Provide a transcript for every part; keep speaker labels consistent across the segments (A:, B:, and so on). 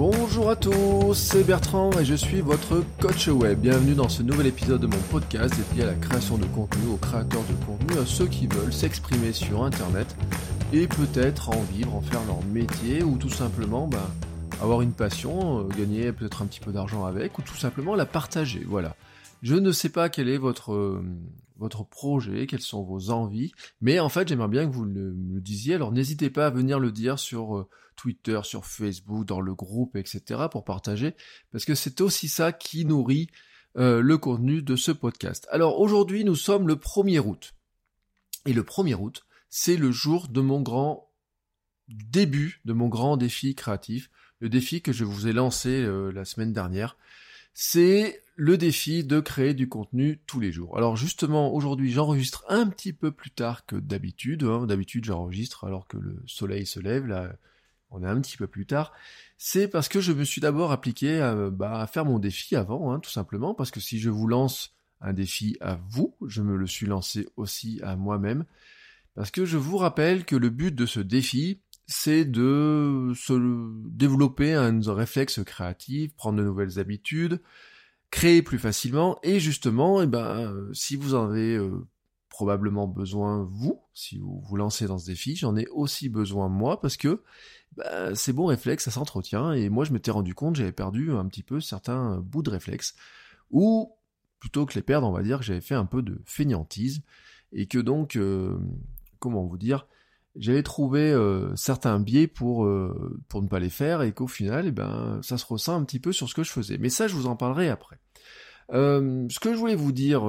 A: Bonjour à tous, c'est Bertrand et je suis votre coach web. Bienvenue dans ce nouvel épisode de mon podcast dédié à la création de contenu, aux créateurs de contenu, à ceux qui veulent s'exprimer sur Internet et peut-être en vivre, en faire leur métier ou tout simplement ben, avoir une passion, euh, gagner peut-être un petit peu d'argent avec ou tout simplement la partager. Voilà. Je ne sais pas quel est votre euh, votre projet, quelles sont vos envies, mais en fait j'aimerais bien que vous le, me disiez. Alors n'hésitez pas à venir le dire sur euh, Twitter, sur Facebook, dans le groupe, etc. pour partager, parce que c'est aussi ça qui nourrit le contenu de ce podcast. Alors aujourd'hui nous sommes le 1er août. Et le 1er août, c'est le jour de mon grand début, de mon grand défi créatif, le défi que je vous ai lancé euh, la semaine dernière. C'est le défi de créer du contenu tous les jours. Alors justement, aujourd'hui, j'enregistre un petit peu plus tard que d'habitude. Hein. D'habitude, j'enregistre alors que le soleil se lève. Là, on est un petit peu plus tard. C'est parce que je me suis d'abord appliqué à, bah, faire mon défi avant, hein, tout simplement. Parce que si je vous lance un défi à vous, je me le suis lancé aussi à moi-même. Parce que je vous rappelle que le but de ce défi, c'est de se développer un réflexe créatif, prendre de nouvelles habitudes, créer plus facilement, et justement, eh ben, si vous en avez euh, probablement besoin vous, si vous vous lancez dans ce défi, j'en ai aussi besoin moi, parce que ben, ces bons réflexes, ça s'entretient, et moi je m'étais rendu compte, j'avais perdu un petit peu certains bouts de réflexes, ou plutôt que les perdre, on va dire que j'avais fait un peu de fainéantise, et que donc, euh, comment vous dire, j'avais trouvé euh, certains biais pour euh, pour ne pas les faire et qu'au final, eh ben, ça se ressent un petit peu sur ce que je faisais. Mais ça, je vous en parlerai après. Euh, ce que je voulais vous dire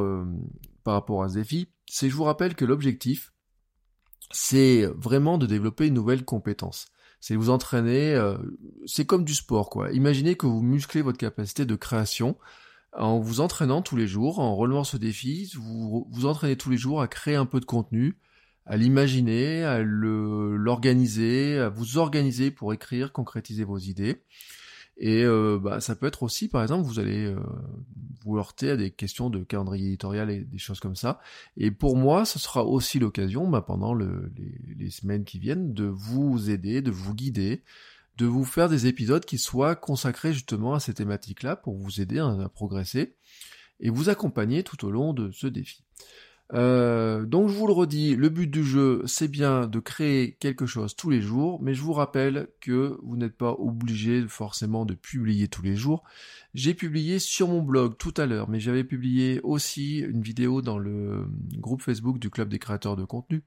A: par rapport à ce défi, c'est que je vous rappelle que l'objectif, c'est vraiment de développer une nouvelle compétence. C'est vous entraîner, c'est comme du sport, quoi. Imaginez que vous musclez votre capacité de création en vous entraînant tous les jours, en relevant ce défi, vous vous entraînez tous les jours à créer un peu de contenu, à l'imaginer, à l'organiser, à vous organiser pour écrire, concrétiser vos idées. Et euh, bah, ça peut être aussi, par exemple, vous allez euh, vous heurter à des questions de calendrier éditorial et des choses comme ça. Et pour moi, ce sera aussi l'occasion, bah, pendant le, les, les, semaines qui viennent, de vous aider, de vous guider, de vous faire des épisodes qui soient consacrés justement à ces thématiques-là pour vous aider à progresser et vous accompagner tout au long de ce défi. Euh, donc je vous le redis, le but du jeu, c'est bien de créer quelque chose tous les jours, mais je vous rappelle que vous n'êtes pas obligé forcément de publier tous les jours. J'ai publié sur mon blog tout à l'heure, mais j'avais publié aussi une vidéo dans le groupe Facebook du Club des créateurs de contenu.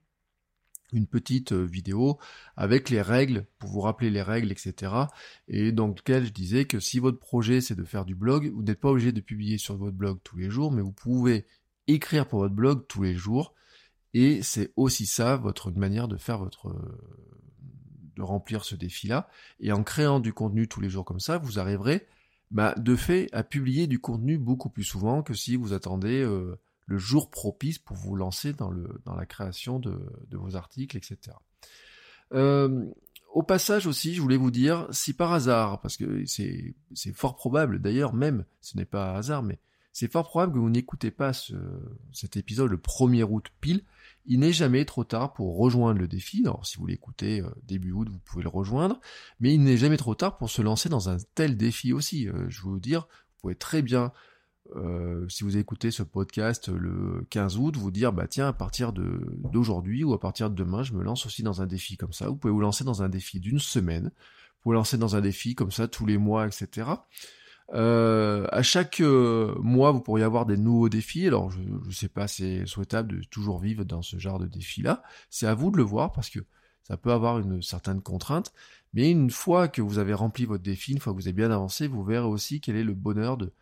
A: Une petite euh, vidéo avec les règles, pour vous rappeler les règles, etc. Et dans lequel je disais que si votre projet c'est de faire du blog, vous n'êtes pas obligé de publier sur votre blog tous les jours, mais vous pouvez écrire pour votre blog tous les jours. Et c'est aussi ça votre manière de faire votre de remplir ce défi-là. Et en créant du contenu tous les jours comme ça, vous arriverez bah, de fait à publier du contenu beaucoup plus souvent que si vous attendez euh, le jour propice pour vous lancer dans, la création de, de vos articles, etc. Euh, au passage aussi, je voulais vous dire, si par hasard, parce que c'est fort probable, d'ailleurs même, ce n'est pas hasard, mais c'est fort probable que vous n'écoutez pas cet épisode le 1er août pile. Il n'est jamais trop tard pour rejoindre le défi. Alors si vous l'écoutez euh, début août, vous pouvez le rejoindre. Mais il n'est jamais trop tard pour se lancer dans un tel défi aussi. Euh, je veux vous dire, vous pouvez très bien, euh, si vous écoutez ce podcast le 15 août, vous dire, bah tiens, à partir d'aujourd'hui ou à partir de demain, je me lance aussi dans un défi comme ça. Vous pouvez vous lancer dans un défi d'une semaine. Vous pouvez vous lancer dans un défi comme ça tous les mois, etc. Euh, à chaque euh, mois, vous pourriez avoir des nouveaux défis. Alors, je ne sais pas, c'est souhaitable de toujours vivre dans ce genre de défi-là. C'est à vous de le voir parce que ça peut avoir une certaine contrainte. Mais une fois que vous avez rempli votre défi, une fois que vous avez bien avancé, vous verrez aussi quel est le bonheur de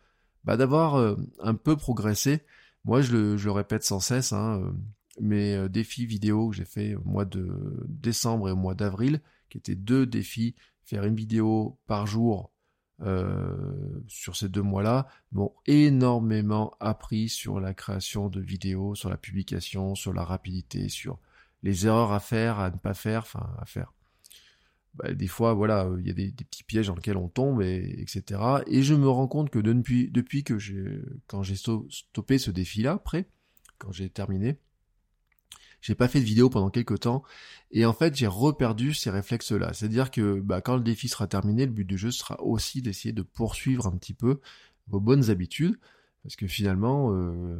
A: bah, d'avoir euh, un peu progressé. Moi, je le, répète sans cesse. Hein, mes euh, défis vidéo que j'ai fait au mois de décembre et au mois d'avril, qui étaient deux défis, faire une vidéo par jour euh, sur ces deux mois-là, m'ont énormément appris sur la création de vidéos, sur la publication, sur la rapidité, sur les erreurs à faire, à ne pas faire, enfin à faire. Bah, des fois, voilà, il y a des, petits pièges dans lesquels on tombe, et, etc. Et je me rends compte que depuis, depuis que j'ai, quand j'ai stoppé ce défi-là, après, quand j'ai terminé, j'ai pas fait de vidéo pendant quelques temps, et en fait, j'ai reperdu ces réflexes-là. C'est-à-dire que, bah, quand le défi sera terminé, le but du jeu sera aussi d'essayer de poursuivre un petit peu vos bonnes habitudes, parce que finalement, euh,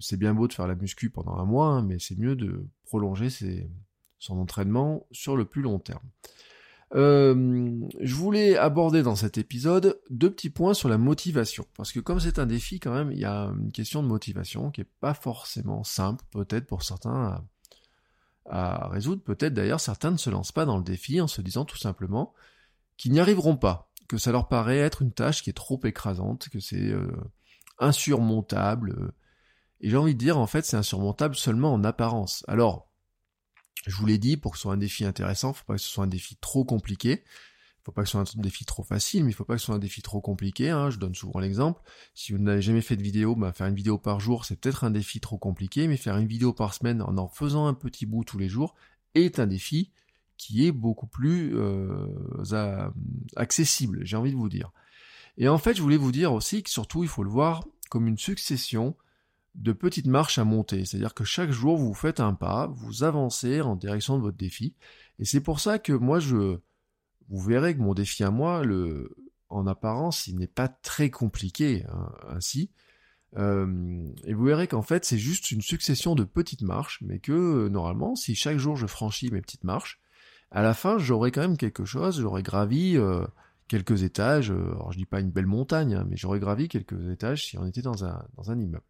A: c'est bien beau de faire la muscu pendant un mois, hein, mais c'est mieux de prolonger son entraînement sur le plus long terme. Euh, je voulais aborder dans cet épisode deux petits points sur la motivation. Parce que comme c'est un défi quand même, il y a une question de motivation qui est pas forcément simple, peut-être pour certains à, à résoudre. Peut-être d'ailleurs certains ne se lancent pas dans le défi en se disant tout simplement qu'ils n'y arriveront pas, que ça leur paraît être une tâche qui est trop écrasante, que c'est euh, insurmontable. Et j'ai envie de dire, en fait, c'est insurmontable seulement en apparence. Alors, je vous l'ai dit, pour que ce soit un défi intéressant, faut pas que ce soit un défi trop compliqué. Faut pas que ce soit un défi trop facile, mais il faut pas que ce soit un défi trop compliqué. Hein. Je donne souvent l'exemple. Si vous n'avez jamais fait de vidéo, bah, faire une vidéo par jour, c'est peut-être un défi trop compliqué, mais faire une vidéo par semaine en en faisant un petit bout tous les jours est un défi qui est beaucoup plus euh, accessible, j'ai envie de vous dire. Et en fait, je voulais vous dire aussi que surtout, il faut le voir comme une succession de petites marches à monter. C'est-à-dire que chaque jour, vous faites un pas, vous avancez en direction de votre défi. Et c'est pour ça que moi, je, vous verrez que mon défi à moi, le, en apparence, il n'est pas très compliqué hein, ainsi. Euh, et vous verrez qu'en fait, c'est juste une succession de petites marches, mais que normalement, si chaque jour je franchis mes petites marches, à la fin, j'aurai quand même quelque chose. J'aurai gravi euh, quelques étages. Euh, alors, je dis pas une belle montagne, hein, mais j'aurais gravi quelques étages si on était dans un dans un immeuble.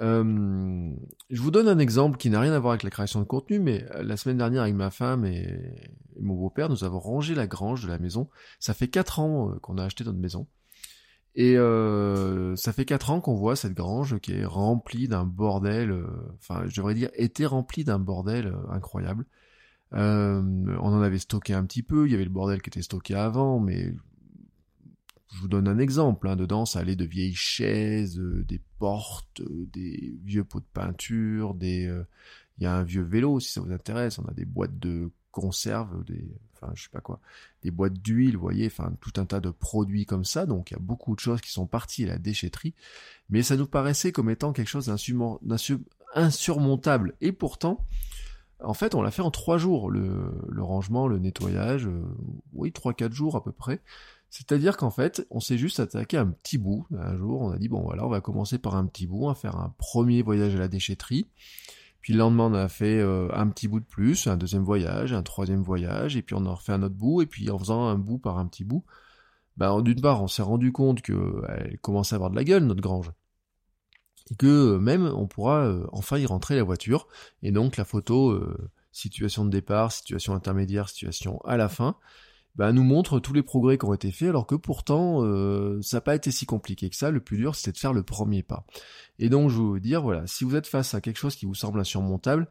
A: Euh, je vous donne un exemple qui n'a rien à voir avec la création de contenu, mais euh, la semaine dernière avec ma femme et, mon beau-père, nous avons rangé la grange de la maison. Ça fait quatre ans euh, qu'on a acheté notre maison. Et euh, ça fait quatre ans qu'on voit cette grange qui est remplie d'un bordel, enfin je devrais dire était remplie d'un bordel incroyable. on en avait stocké un petit peu, il y avait le bordel qui était stocké avant, mais je vous donne un exemple. Hein. Dedans, ça allait de vieilles chaises, euh, des portes, euh, des vieux pots de peinture, des. Euh, il y a un vieux vélo si ça vous intéresse. On a des boîtes de conserve, des. Enfin, je sais pas quoi, des boîtes d'huile, vous voyez, enfin tout un tas de produits comme ça. Donc il y a beaucoup de choses qui sont parties à la déchetterie, mais ça nous paraissait comme étant quelque chose d'insurmontable. Et pourtant, en fait, on l'a fait en trois jours, le, le rangement, le nettoyage, oui, trois, quatre jours à peu près. C'est-à-dire qu'en fait, on s'est juste attaqué à un petit bout. Un jour, on a dit, bon voilà, on va commencer par un petit bout, on va faire un premier voyage à la déchetterie. Puis le lendemain, on a fait euh, un petit bout de plus, un deuxième voyage, un troisième voyage, et puis on a refait un autre bout, et puis en faisant un bout par un petit bout, ben, d'une part, on s'est rendu compte qu'elle commençait à avoir de la gueule, notre grange. Et que euh, même, on pourra euh, enfin y rentrer la voiture. Et donc, la photo, situation de départ, situation intermédiaire, situation à la fin, bah, nous montre tous les progrès qui ont été faits, alors que pourtant, euh, ça n'a pas été si compliqué que ça. Le plus dur, c'était de faire le premier pas. Et donc, je veux vous dire, voilà, si vous êtes face à quelque chose qui vous semble insurmontable,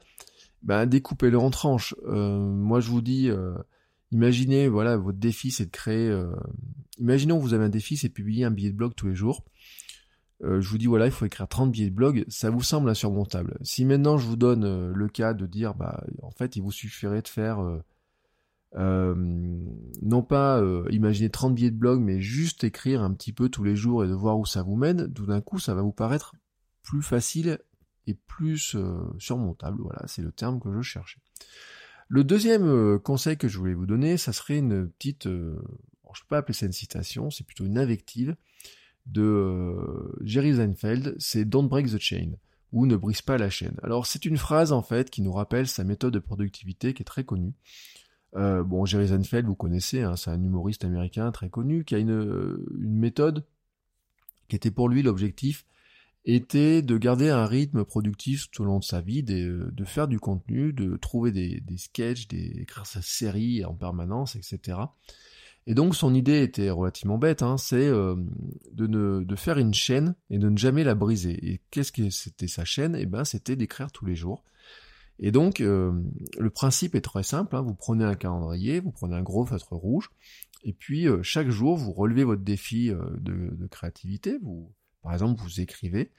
A: bah, découpez-le en tranches. Euh, moi, je vous dis, euh, imaginez, voilà, votre défi, c'est de créer... imaginons que vous avez un défi, c'est de publier un billet de blog tous les jours. je vous dis, voilà, il faut écrire 30 billets de blog, ça vous semble insurmontable. Si maintenant je vous donne le cas de dire, bah, en fait, il vous suffirait de faire non pas euh, imaginer 30 billets de blog, mais juste écrire un petit peu tous les jours et de voir où ça vous mène, tout d'un coup ça va vous paraître plus facile et plus euh, surmontable. Voilà, c'est le terme que je cherchais. Le deuxième conseil que je voulais vous donner, ça serait une petite, je ne peux pas appeler ça une citation, c'est plutôt une invective de Jerry Seinfeld, c'est Don't break the chain ou ne brise pas la chaîne. Alors c'est une phrase en fait qui nous rappelle sa méthode de productivité qui est très connue. Euh, bon, Jerry Seinfeld, vous connaissez, hein, c'est un humoriste américain très connu qui a une, euh, une méthode qui était pour lui l'objectif était de garder un rythme productif tout au long de sa vie, de, de faire du contenu, de trouver des, des sketchs, d'écrire sa série en permanence, etc. Et donc son idée était relativement bête, hein, c'est euh, de, de faire une chaîne et de ne jamais la briser. Et qu'est-ce que c'était sa chaîne? Eh ben c'était d'écrire tous les jours. Et donc euh, le principe est très simple, hein, vous prenez un calendrier, vous prenez un gros feutre rouge, et puis euh, chaque jour vous relevez votre défi de, de, créativité, vous, par exemple vous écrivez,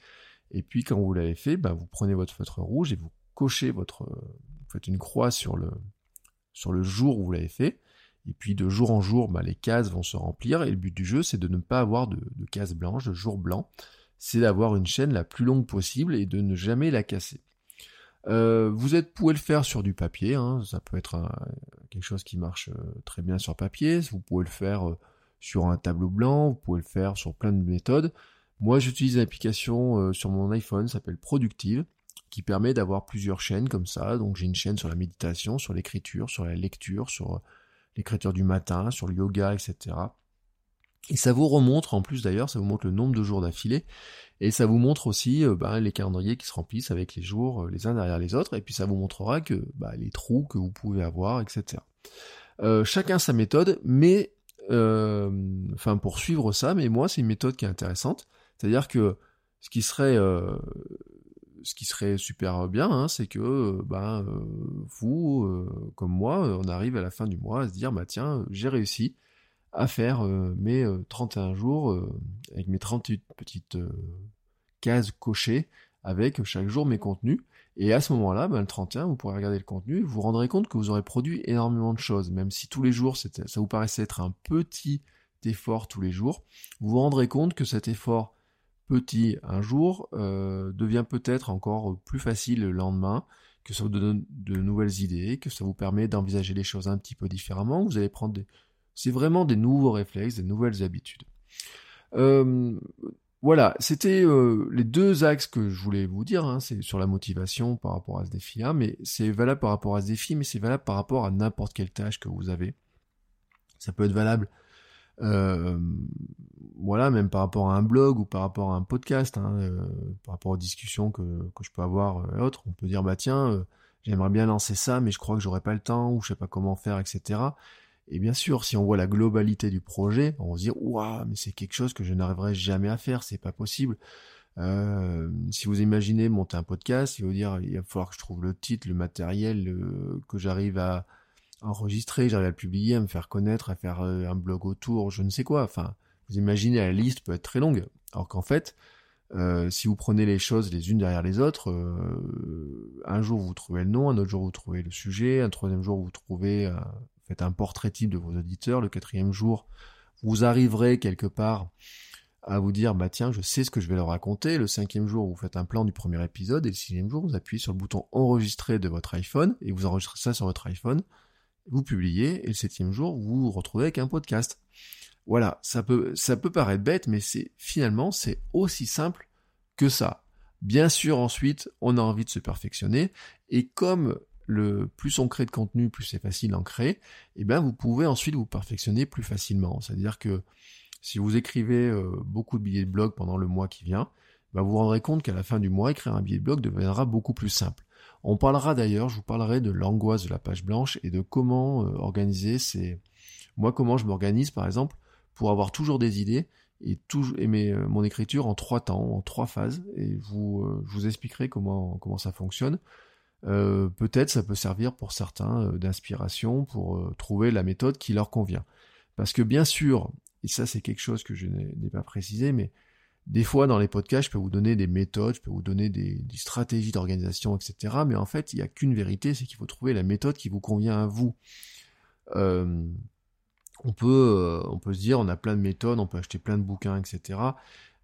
A: et puis quand vous l'avez fait, ben, vous prenez votre feutre rouge et vous cochez votre... vous faites une croix sur le, sur le jour où vous l'avez fait, et puis de jour en jour, bah, les cases vont se remplir. Et le but du jeu, c'est de ne pas avoir de, cases blanches, de jours blancs. C'est d'avoir une chaîne la plus longue possible et de ne jamais la casser. Euh, vous pouvez le faire sur du papier, hein. ça peut être quelque chose qui marche euh, très bien sur papier. Vous pouvez le faire euh, sur un tableau blanc, vous pouvez le faire sur plein de méthodes. Moi, j'utilise une application sur mon iPhone, s'appelle Productive, qui permet d'avoir plusieurs chaînes comme ça. Donc, j'ai une chaîne sur la méditation, sur l'écriture, sur la lecture, sur l'écriture du matin, sur le yoga, etc. Et ça vous remontre, en plus d'ailleurs, ça vous montre le nombre de jours d'affilée, et ça vous montre aussi euh, bah, les calendriers qui se remplissent avec les jours euh, les uns derrière les autres, et puis ça vous montrera que bah, les trous que vous pouvez avoir, etc. Euh, chacun sa méthode, mais enfin pour suivre ça, mais moi c'est une méthode qui est intéressante, c'est-à-dire que ce qui serait super bien, hein, c'est que ben vous, comme moi, on arrive à la fin du mois à se dire, bah tiens, j'ai réussi à faire mes 31 jours avec mes 38 petites cases cochées avec chaque jour mes contenus. Et à ce moment-là, ben, le 31, vous pourrez regarder le contenu, vous vous rendrez compte que vous aurez produit énormément de choses, même si tous les jours, ça vous paraissait être un petit effort tous les jours, vous vous rendrez compte que cet effort petit un jour euh, devient peut-être encore plus facile le lendemain, que ça vous donne de nouvelles idées, que ça vous permet d'envisager les choses un petit peu différemment. Vous allez prendre des... C'est vraiment des nouveaux réflexes, des nouvelles habitudes. Euh, voilà, c'était euh, les deux axes que je voulais vous dire. Hein. c'est sur la motivation par rapport à ce défi-là, mais c'est valable par rapport à ce défi, mais c'est valable par rapport à n'importe quelle tâche que vous avez. Ça peut être valable euh, voilà, même par rapport à un blog ou par rapport à un podcast, hein, par rapport aux discussions que, que je peux avoir et autres, on peut dire bah tiens, j'aimerais bien lancer ça, mais je crois que j'aurai pas le temps ou je sais pas comment faire, etc. Et bien sûr, si on voit la globalité du projet, on se dire waouh, mais c'est quelque chose que je n'arriverai jamais à faire, c'est pas possible. si vous imaginez monter un podcast, il va dire il va falloir que je trouve le titre, le matériel, que j'arrive à, enregistrer, j'arrive à le publier, à me faire connaître, à faire euh, un blog autour, je ne sais quoi. Enfin, vous imaginez, la liste peut être très longue. Alors qu'en fait, euh, si vous prenez les choses les unes derrière les autres, euh, un jour vous trouvez le nom, un autre jour vous trouvez le sujet, un troisième jour vous trouvez, un portrait type de vos auditeurs, le quatrième jour vous arriverez quelque part à vous dire bah tiens je sais ce que je vais leur raconter, le cinquième jour vous faites un plan du premier épisode et le sixième jour vous appuyez sur le bouton enregistrer de votre iPhone et vous enregistrez ça sur votre iPhone vous publiez, et le septième jour, vous vous retrouvez avec un podcast. Voilà, ça peut, ça peut paraître bête, mais c'est finalement c'est aussi simple que ça. Bien sûr, ensuite, on a envie de se perfectionner, et comme le plus on crée de contenu, plus c'est facile d'en créer, et eh bien vous pouvez ensuite vous perfectionner plus facilement. C'est-à-dire que si vous écrivez euh, beaucoup de billets de blog pendant le mois qui vient, bah, vous vous rendrez compte qu'à la fin du mois, écrire un billet de blog deviendra beaucoup plus simple. On parlera d'ailleurs, je vous parlerai de l'angoisse de la page blanche et de comment euh, organiser ces... Moi, comment je m'organise, par exemple, pour avoir toujours des idées et, tout, et euh, mon écriture en trois temps, en trois phases, et vous, je vous expliquerai comment ça fonctionne. Peut-être ça peut servir pour certains d'inspiration pour trouver la méthode qui leur convient. Parce que bien sûr, et ça c'est quelque chose que je n'ai pas précisé, mais des fois, dans les podcasts, je peux vous donner des méthodes, je peux vous donner des, stratégies d'organisation, etc. Mais en fait, il n'y a qu'une vérité, c'est qu'il faut trouver la méthode qui vous convient à vous. Euh, on peut, euh, on peut se dire, on a plein de méthodes, on peut acheter plein de bouquins, etc.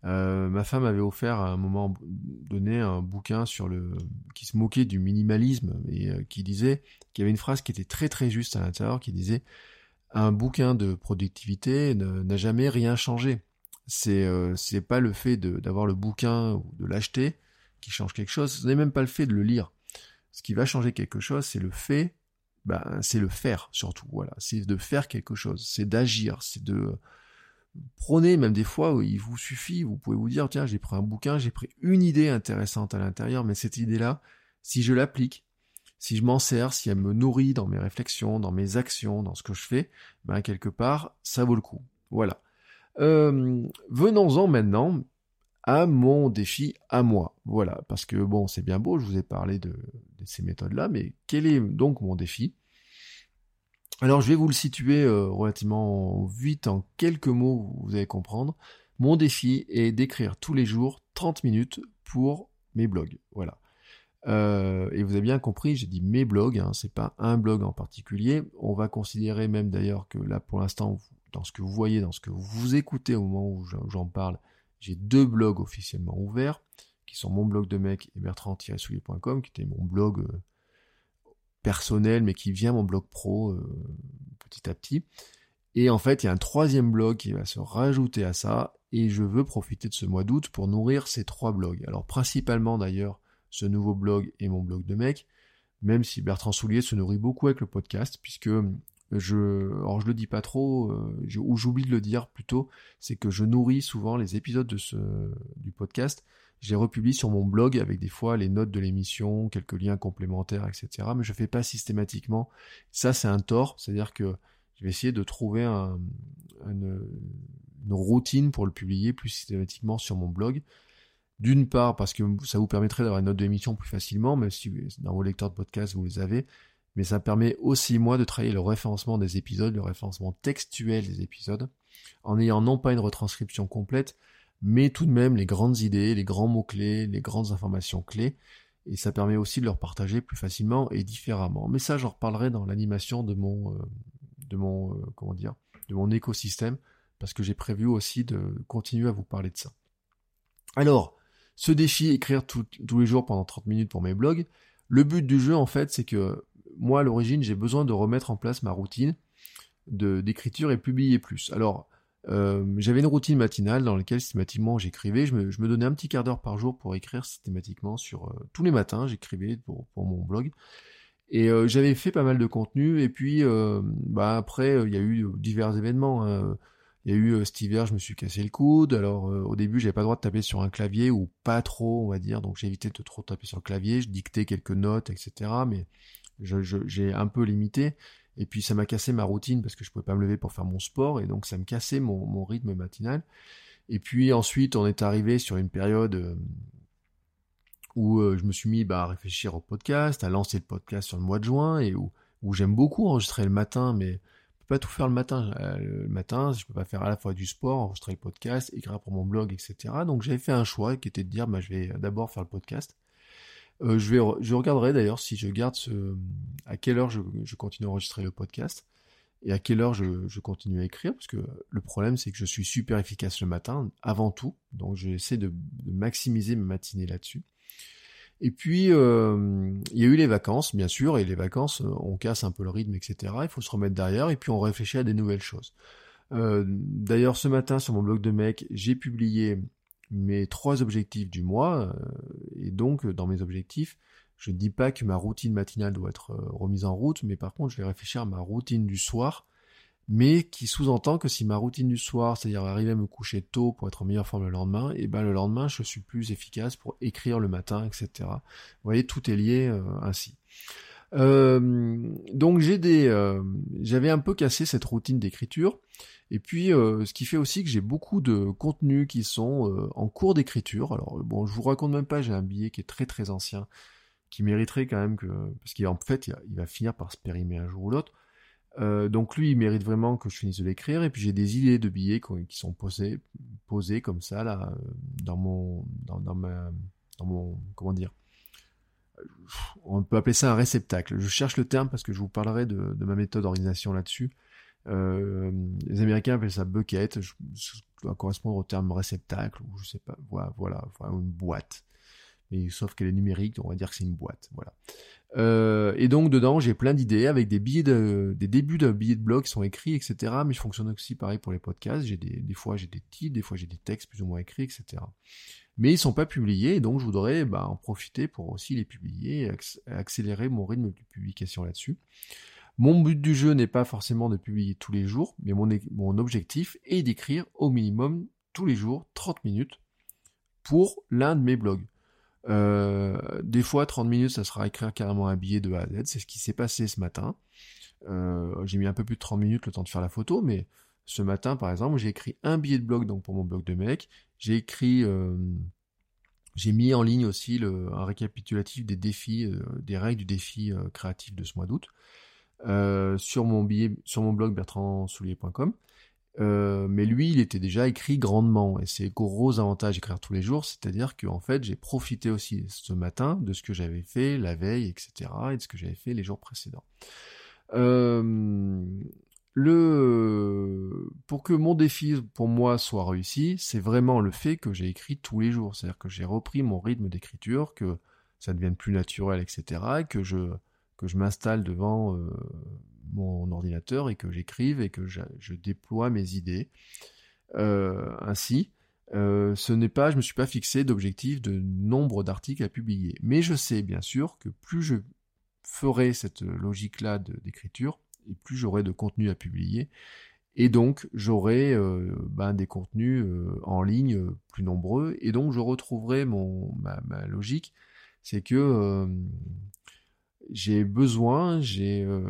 A: Euh, ma femme avait offert à un moment donné un bouquin sur le qui se moquait du minimalisme et qui disait qu'il y avait une phrase qui était très très juste à l'intérieur qui disait un bouquin de productivité n'a jamais rien changé. C'est euh, c'est pas le fait d'avoir le bouquin ou de l'acheter qui change quelque chose, ce n'est même pas le fait de le lire. Ce qui va changer quelque chose, c'est le fait, ben, c'est le faire surtout, voilà, c'est de faire quelque chose, c'est d'agir, c'est de prenez même des fois où il vous suffit, vous pouvez vous dire tiens j'ai pris un bouquin, j'ai pris une idée intéressante à l'intérieur, mais cette idée-là, si je l'applique, si je m'en sers, si elle me nourrit dans mes réflexions, dans mes actions, dans ce que je fais, ben quelque part, ça vaut le coup. Voilà. Euh, venons-en maintenant à mon défi à moi. Voilà, parce que bon, c'est bien beau, je vous ai parlé de, ces méthodes-là, mais quel est donc mon défi? Alors, je vais vous le situer euh, relativement vite en quelques mots, vous allez comprendre. Mon défi est d'écrire tous les jours 30 minutes pour mes blogs. Voilà. Euh, et vous avez bien compris, j'ai dit mes blogs, hein, c'est pas un blog en particulier. On va considérer même d'ailleurs que là, pour l'instant, dans ce que vous voyez, dans ce que vous écoutez au moment où j'en parle, j'ai deux blogs officiellement ouverts, qui sont mon blog de mec et bertrand-soulier.com, qui était mon blog euh, personnel, mais qui vient mon blog pro euh, petit à petit. Et en fait, il y a un troisième blog qui va se rajouter à ça, et je veux profiter de ce mois d'août pour nourrir ces trois blogs. Alors principalement d'ailleurs, ce nouveau blog et mon blog de mec, même si Bertrand Soulier se nourrit beaucoup avec le podcast, puisque je, alors je le dis pas trop, euh, ou j'oublie de le dire plutôt, c'est que je nourris souvent les épisodes de ce, du podcast. Les republie sur mon blog avec des fois les notes de l'émission, quelques liens complémentaires, etc. Mais je fais pas systématiquement. Ça, c'est un tort, c'est-à-dire que je vais essayer de trouver un, une, une, routine pour le publier plus systématiquement sur mon blog. D'une part, parce que ça vous permettrait d'avoir une note d'émission plus facilement, même si dans vos lecteurs de podcast vous les avez mais ça permet aussi moi de travailler le référencement des épisodes, le référencement textuel des épisodes, en ayant non pas une retranscription complète, mais tout de même les grandes idées, les grands mots-clés, les grandes informations clés, et ça permet aussi de leur partager plus facilement et différemment. Mais ça, j'en reparlerai dans l'animation de mon, euh, de mon, euh, comment dire, de mon écosystème, parce que j'ai prévu aussi de continuer à vous parler de ça. Alors, ce défi, écrire tous les jours pendant 30 minutes pour mes blogs, le but du jeu, en fait, c'est que moi, à l'origine, j'ai besoin de remettre en place ma routine d'écriture et publier plus. Alors, euh, j'avais une routine matinale dans laquelle systématiquement j'écrivais. Je me, donnais un petit quart d'heure par jour pour écrire systématiquement sur euh, tous les matins. J'écrivais pour, mon blog. Et euh, j'avais fait pas mal de contenu. Et puis, bah après, il y a eu divers événements. Hein. Il y a eu cet hiver, je me suis cassé le coude. Alors au début, j'avais pas le droit de taper sur un clavier ou pas trop, on va dire. Donc j'ai évité de trop taper sur le clavier. Je dictais quelques notes, etc. Mais j'ai un peu limité. Et puis ça m'a cassé ma routine parce que je pouvais pas me lever pour faire mon sport et donc ça me cassait mon, mon rythme matinal. Et puis ensuite on est arrivé sur une période euh, où euh, je me suis mis bah, à réfléchir au podcast, à lancer le podcast sur le mois de juin et où, j'aime beaucoup enregistrer le matin, mais je peux pas tout faire le matin. Euh, le matin, je peux pas faire à la fois du sport, enregistrer le podcast, écrire pour mon blog, etc. Donc j'avais fait un choix qui était de dire bah, je vais d'abord faire le podcast. Je, vais, je regarderai d'ailleurs si je garde ce, à quelle heure je, continue à enregistrer le podcast et à quelle heure je, continue à écrire, parce que le problème c'est que je suis super efficace le matin, avant tout, donc j'essaie de, maximiser ma matinée là-dessus. Et puis, euh, il y a eu les vacances, bien sûr, et les vacances, euh, on casse un peu le rythme, etc. Il faut se remettre derrière, et puis on réfléchit à des nouvelles choses. Euh, D'ailleurs, ce matin, sur mon blog de mec, j'ai publié mes trois objectifs du mois, et donc dans mes objectifs, je ne dis pas que ma routine matinale doit être euh, remise en route, mais par contre je vais réfléchir à ma routine du soir, mais qui sous-entend que si ma routine du soir, c'est-à-dire arriver à me coucher tôt pour être en meilleure forme le lendemain, et ben le lendemain je suis plus efficace pour écrire le matin, etc. Vous voyez, tout est lié euh, ainsi. donc j'ai des, j'avais un peu cassé cette routine d'écriture. Et puis, euh, ce qui fait aussi que j'ai beaucoup de contenus qui sont euh, en cours d'écriture. Alors, bon, je vous raconte même pas, j'ai un billet qui est très très ancien, qui mériterait quand même que... Parce qu'en fait, il va finir par se périmer un jour ou l'autre. Euh, donc lui, il mérite vraiment que je finisse de l'écrire. Et puis j'ai des idées de billets qui sont posées, posées comme ça, là, dans mon... Dans, dans, mon... Comment dire on peut appeler ça un réceptacle. Je cherche le terme parce que je vous parlerai de, ma méthode d'organisation là-dessus. Euh, les Américains appellent ça bucket, je, doit correspondre au terme réceptacle, ou je sais pas, voilà, voilà, une boîte. Mais sauf qu'elle est numérique, on va dire que c'est une boîte, voilà. Euh, et donc dedans, j'ai plein d'idées avec des billets de, des débuts de billets de blog qui sont écrits, etc. Mais je fonctionne aussi pareil pour les podcasts. J'ai des, fois j'ai des titres, des fois j'ai des textes plus ou moins écrits, etc. Mais ils sont pas publiés, donc je voudrais bah, en profiter pour aussi les publier, et accélérer mon rythme de publication là-dessus. Mon but du jeu n'est pas forcément de publier tous les jours, mais mon objectif est d'écrire au minimum tous les jours 30 minutes pour l'un de mes blogs. Euh, des fois, 30 minutes, ça sera écrire carrément un billet de A à Z. C'est ce qui s'est passé ce matin. Euh, j'ai mis un peu plus de 30 minutes le temps de faire la photo, mais ce matin, par exemple, j'ai écrit un billet de blog donc pour mon blog de mec. J'ai écrit, euh, j'ai mis en ligne aussi un récapitulatif des défis, des règles du défi créatif de ce mois d'août sur mon sur mon blog bertrandsoulier.com. Euh, mais lui, il était déjà écrit grandement, et c'est gros avantage d'écrire tous les jours, c'est-à-dire que en fait, j'ai profité aussi ce matin de ce que j'avais fait la veille, etc., et de ce que j'avais fait les jours précédents. Euh, le, pour que mon défi pour moi soit réussi, c'est vraiment le fait que j'ai écrit tous les jours, c'est-à-dire que j'ai repris mon rythme d'écriture, que ça devienne plus naturel, etc., et que je que je m'installe devant euh, mon ordinateur et que j'écrive et que je, déploie mes idées. Euh, ainsi, euh, ce n'est pas, je me suis pas fixé d'objectif de nombre d'articles à publier. Mais je sais bien sûr que plus je ferai cette logique-là d'écriture, et plus j'aurai de contenu à publier. Et donc j'aurai euh, ben, des contenus en ligne plus nombreux. Et donc je retrouverai ma logique. C'est que j'ai besoin, j'ai euh,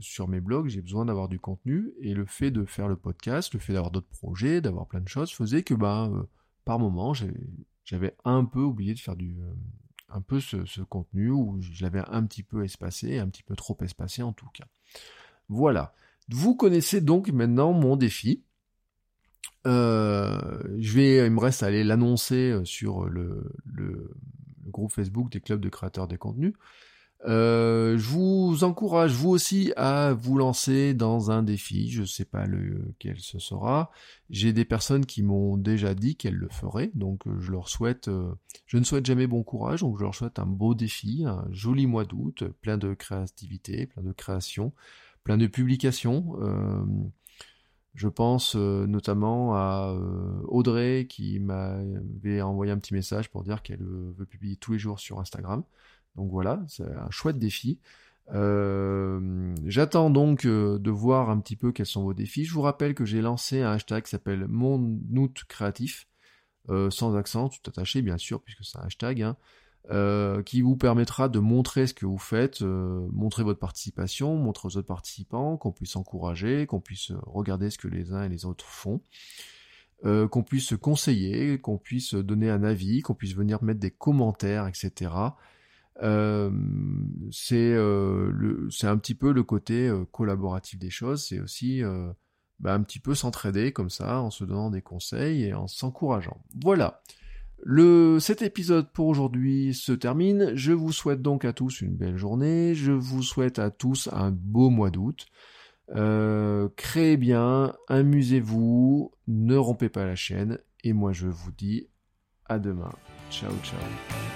A: sur mes blogs, j'ai besoin d'avoir du contenu et le fait de faire le podcast, le fait d'avoir d'autres projets, d'avoir plein de choses, faisait que bah par moment j'avais un peu oublié de faire du euh, un peu ce, contenu ou je l'avais un petit peu espacé, un petit peu trop espacé en tout cas. Voilà. Vous connaissez donc maintenant mon défi. je vais, il me reste à aller l'annoncer sur le, le, groupe Facebook des clubs de créateurs des contenus. Euh, je vous encourage vous aussi à vous lancer dans un défi. Je ne sais pas lequel ce sera. J'ai des personnes qui m'ont déjà dit qu'elles le feraient, donc euh, je leur souhaite. Euh, je ne souhaite jamais bon courage, donc je leur souhaite un beau défi, un joli mois d'août, plein de créativité, plein de création, plein de publications. je pense notamment à Audrey qui m'avait envoyé un petit message pour dire qu'elle veut publier tous les jours sur Instagram. Donc voilà, c'est un chouette défi. Euh, j'attends donc euh, de voir un petit peu quels sont vos défis. Je vous rappelle que j'ai lancé un hashtag qui s'appelle Mon euh, sans accent, tout attaché bien sûr, puisque c'est un hashtag, hein, qui vous permettra de montrer ce que vous faites, montrer votre participation, montrer aux autres participants, qu'on puisse encourager, qu'on puisse regarder ce que les uns et les autres font. qu'on puisse se conseiller, qu'on puisse donner un avis, qu'on puisse venir mettre des commentaires, etc. Euh, c'est euh, c'est un petit peu le côté euh, collaboratif des choses, c'est aussi bah, un petit peu s'entraider comme ça, en se donnant des conseils et en s'encourageant. Voilà. Le, cet épisode pour aujourd'hui se termine. Je vous souhaite donc à tous une belle journée. Je vous souhaite à tous un beau mois d'août. créez bien, amusez-vous, ne rompez pas la chaîne. Et moi je vous dis à demain. Ciao ciao.